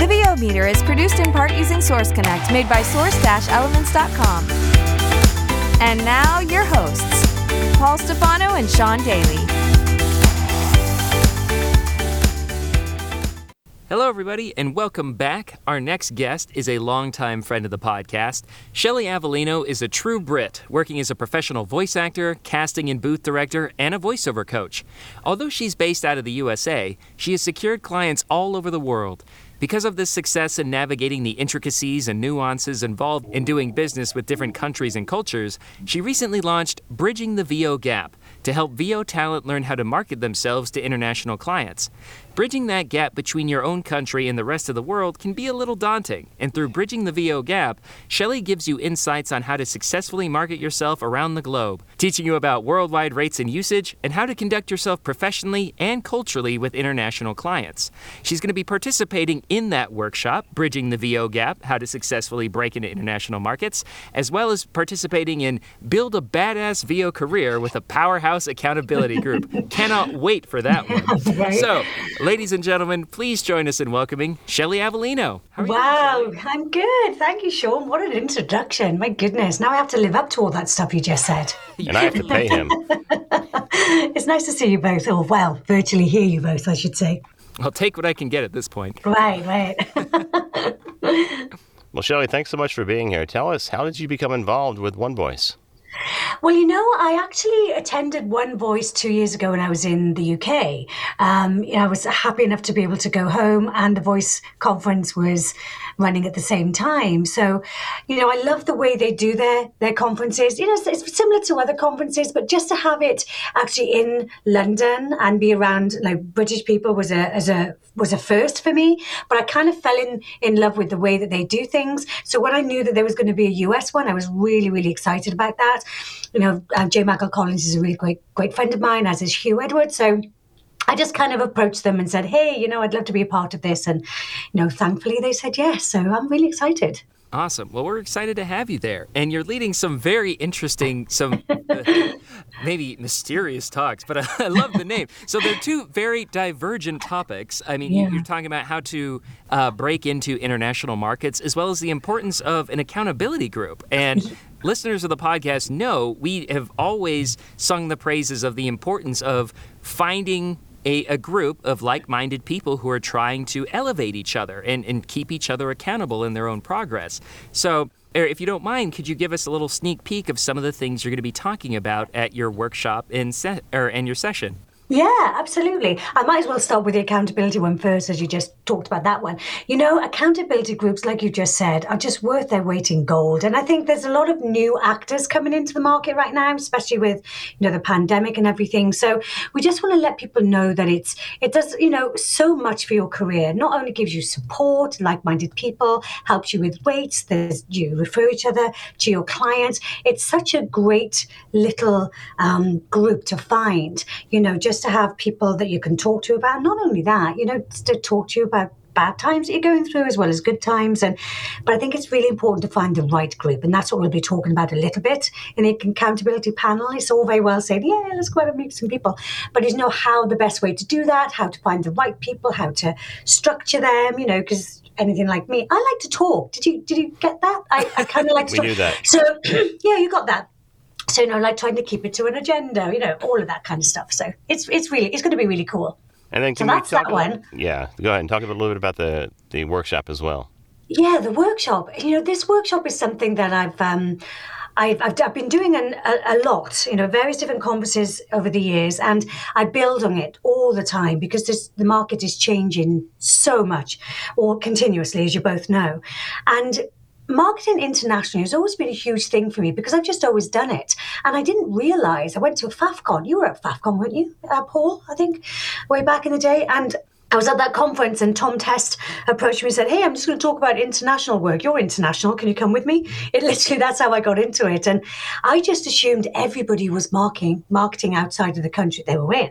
The VO meter is produced in part using Source Connect, made by source-elements.com. And now your hosts, Paul Stefano and Sean Daly. Hello, everybody, and welcome back. Our next guest is a longtime friend of the podcast. Shelley Avellino is a true Brit, working as a professional voice actor, casting and booth director, and a voiceover coach. Although she's based out of the USA, she has secured clients all over the world. Because of this success in navigating the intricacies and nuances involved in doing business with different countries and cultures, she recently launched Bridging the VO Gap to help VO talent learn how to market themselves to international clients. Bridging that gap between your own country and the rest of the world can be a little daunting, and through Bridging the VO Gap, Shelley gives you insights on how to successfully market yourself around the globe, teaching you about worldwide rates and usage and how to conduct yourself professionally and culturally with international clients. She's going to be participating in that workshop, Bridging the VO Gap, how to successfully break into international markets, as well as participating in Build a Badass VO Career with a Powerhouse Accountability Group. Cannot wait for that one. Right. So, ladies and gentlemen, please join us in welcoming Shelley Avellino. How are Wow, doing, I'm good. Thank you, Sean. What an introduction. My goodness. Now I have to live up to all that stuff you just said. and I have to pay him. It's nice to see you both, or well, virtually hear you both, I should say. I'll take what I can get at this point. Right, right. Well, Shelley, thanks so much for being here. Tell us, how did you become involved with One Voice? Well, you know, I actually attended One Voice two years ago when I was in the UK. Um, you know, I was happy enough to be able to go home, and the Voice conference was running at the same time. So, you know, I love the way they do their their conferences. You know, it's, it's similar to other conferences, but just to have it actually in London and be around like British people was a as a was a first for me. But I kind of fell in in love with the way that they do things. So when I knew that there was going to be a US one, I was really really excited about that. You know, uh, Michael Collins is a really great great friend of mine, as is Hugh Edwards. So. I just kind of approached them and said, "Hey, you know, I'd love to be a part of this," and you know, thankfully they said yes. So I'm really excited. Awesome. Well, we're excited to have you there. And you're leading some very interesting, some uh, maybe mysterious talks, but I, I love the name. So they're two very divergent topics. I mean, Yeah. you're talking about how to uh, break into international markets as well as the importance of an accountability group. And listeners of the podcast know we have always sung the praises of the importance of finding a, a group of like minded people who are trying to elevate each other and, and keep each other accountable in their own progress. So, if you don't mind, could you give us a little sneak peek of some of the things you're going to be talking about at your workshop and, se- or in your session? Yeah, absolutely. I might as well start with the accountability one first, as you just talked about that one. You know, accountability groups, like you just said, are just worth their weight in gold. And I think there's a lot of new actors coming into the market right now, especially with, you know, the pandemic and everything. So we just want to let people know that it's it does, you know, so much for your career. Not only gives you support, like-minded people, helps you with weights, there's you refer each other to your clients. It's such a great little um, group to find, you know, just to have people that you can talk to about. Not only that, you know, to talk to you about bad times that you're going through as well as good times. And but i think it's really important to find the right group. And that's what we'll be talking about a little bit in the accountability panel. It's all very well saying yeah let's go out and meet some people. But you know how the best way to do that how to find the right people how to structure them you know because anything like me i like to talk. Did you did you get that? I, I kind of like to We talk. knew that. so yeah you got that so you know like trying to keep it to an agenda you know all of that kind of stuff so it's it's really it's going to be really cool And then So we that's talk that one. Yeah, go ahead and talk a little bit about the, the workshop as well. Yeah, the workshop. You know, this workshop is something that I've um, I've, I've, I've been doing an, a, a lot. You know, various different conferences over the years, and I build on it all the time because this, the market is changing so much, or continuously, as you both know, and. Marketing internationally has always been a huge thing for me because I've just always done it. And I didn't realize I went to a FaffCon. You were at FaffCon, weren't you, uh, Paul? I think, way back in the day. And I was at that conference and Tom Test approached me and said, Hey, I'm just going to talk about international work. You're international. Can you come with me? It literally, that's how I got into it. And I just assumed everybody was marking, marketing outside of the country they were in.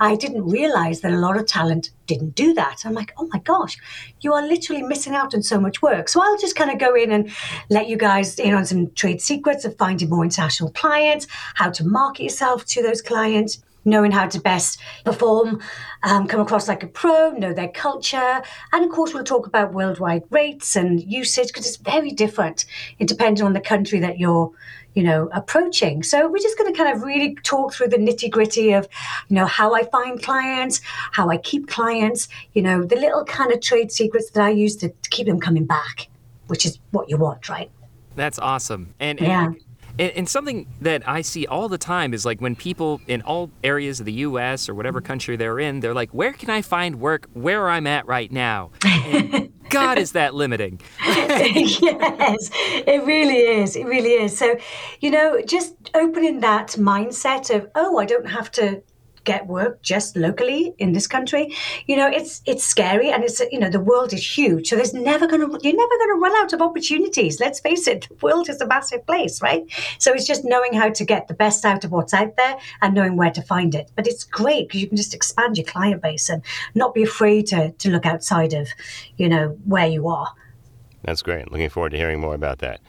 I didn't realize that a lot of talent didn't do that. I'm like, oh my gosh, you are literally missing out on so much work. So I'll just kind of go in and let you guys in on some trade secrets of finding more international clients, how to market yourself to those clients knowing how to best perform, um, come across like a pro, know their culture. And of course, we'll talk about worldwide rates and usage because it's very different. It depending on the country that you're you know approaching. So we're just going to kind of really talk through the nitty gritty of you know how i find clients how i keep clients you know the little kind of trade secrets that i use to, to keep them coming back which is what you want right? That's awesome. And, and yeah and, and, something that I see all the time is like when people in all areas of the U.S. or whatever country they're in, they're like, "Where can I find work where I'm at right now?" And God, is that limiting? yes, it really is. It really is. So, you know, just opening that mindset of, oh, I don't have to get work just locally in this country you know it's it's scary and it's you know the world is huge. So there's never going to you're never going to run out of opportunities. Let's face it the world is a massive place right? So it's just knowing how to get the best out of what's out there and knowing where to find it. But it's great because you can just expand your client base and not be afraid to to look outside of you know where you are. That's great. Looking forward to hearing more about that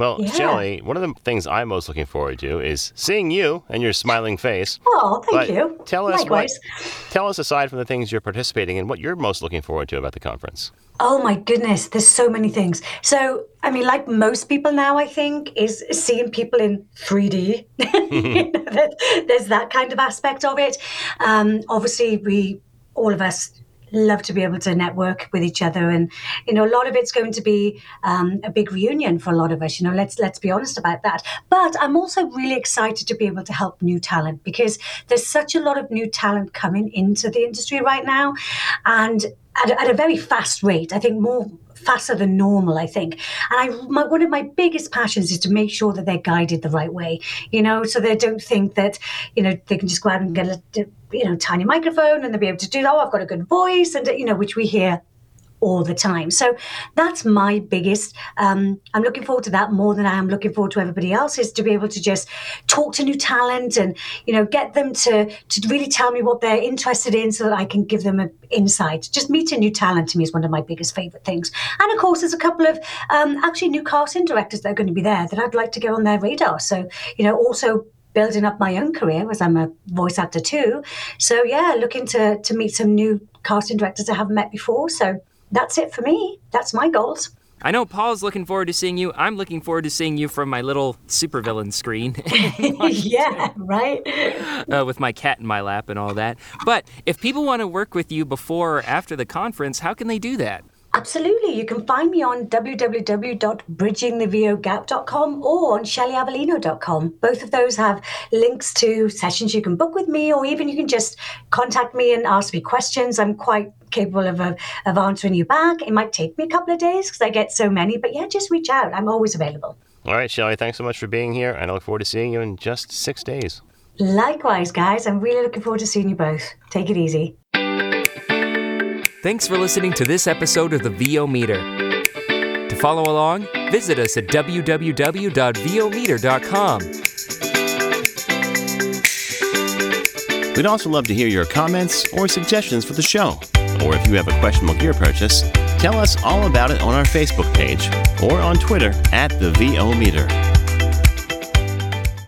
well, yeah. Shelley, one of the things I'm most looking forward to is seeing you and your smiling face. Oh, thank but you. Tell us Likewise. what. Tell us aside from the things you're participating in, what you're most looking forward to about the conference. Oh my goodness, there's so many things. So, I mean, like most people now, I think, is seeing people in 3D. you know, there's that kind of aspect of it. Um, obviously, we all of us love to be able to network with each other. And you know a lot of it's going to be um, a big reunion for a lot of us you know let's let's be honest about that. But i'm also really excited to be able to help new talent because there's such a lot of new talent coming into the industry right now. And at, at a very fast rate i think more faster than normal, I think. And I, my, one of my biggest passions is to make sure that they're guided the right way, you know, so they don't think that, you know, they can just go out and get a, you know, tiny microphone and they'll be able to do, oh, I've got a good voice, and, you know, which we hear all the time. So that's my biggest. Um, I'm looking forward to that more than I am looking forward to everybody else. Is to be able to just talk to new talent and you know get them to to really tell me what they're interested in, so that I can give them an insight. Just meeting new talent to me is one of my biggest favorite things. And of course, there's a couple of um, actually new casting directors that are going to be there that I'd like to get on their radar. So you know also building up my own career as I'm a voice actor too. So yeah, looking to to meet some new casting directors I haven't met before. So that's it for me. That's my goals. I know Paul's looking forward to seeing you. I'm looking forward to seeing you from my little supervillain screen. yeah, right? Uh, with my cat in my lap and all that. But if people want to work with you before or after the conference, how can they do that? Absolutely. You can find me on www.bridgingthevogap.com or on shelleyavellino.com. Both of those have links to sessions you can book with me, or even you can just contact me and ask me questions. I'm quite capable of, uh, of answering you back. It might take me a couple of days because I get so many, but yeah, just reach out. I'm always available. All right, Shelley, thanks so much for being here, and I look forward to seeing you in just six days. Likewise, guys. I'm really looking forward to seeing you both. Take it easy. Thanks for listening to this episode of the VO Meter. To follow along, visit us at www.vometer.com. We'd also love to hear your comments or suggestions for the show. Or if you have a questionable gear purchase, tell us all about it on our Facebook page or on Twitter at the VO Meter.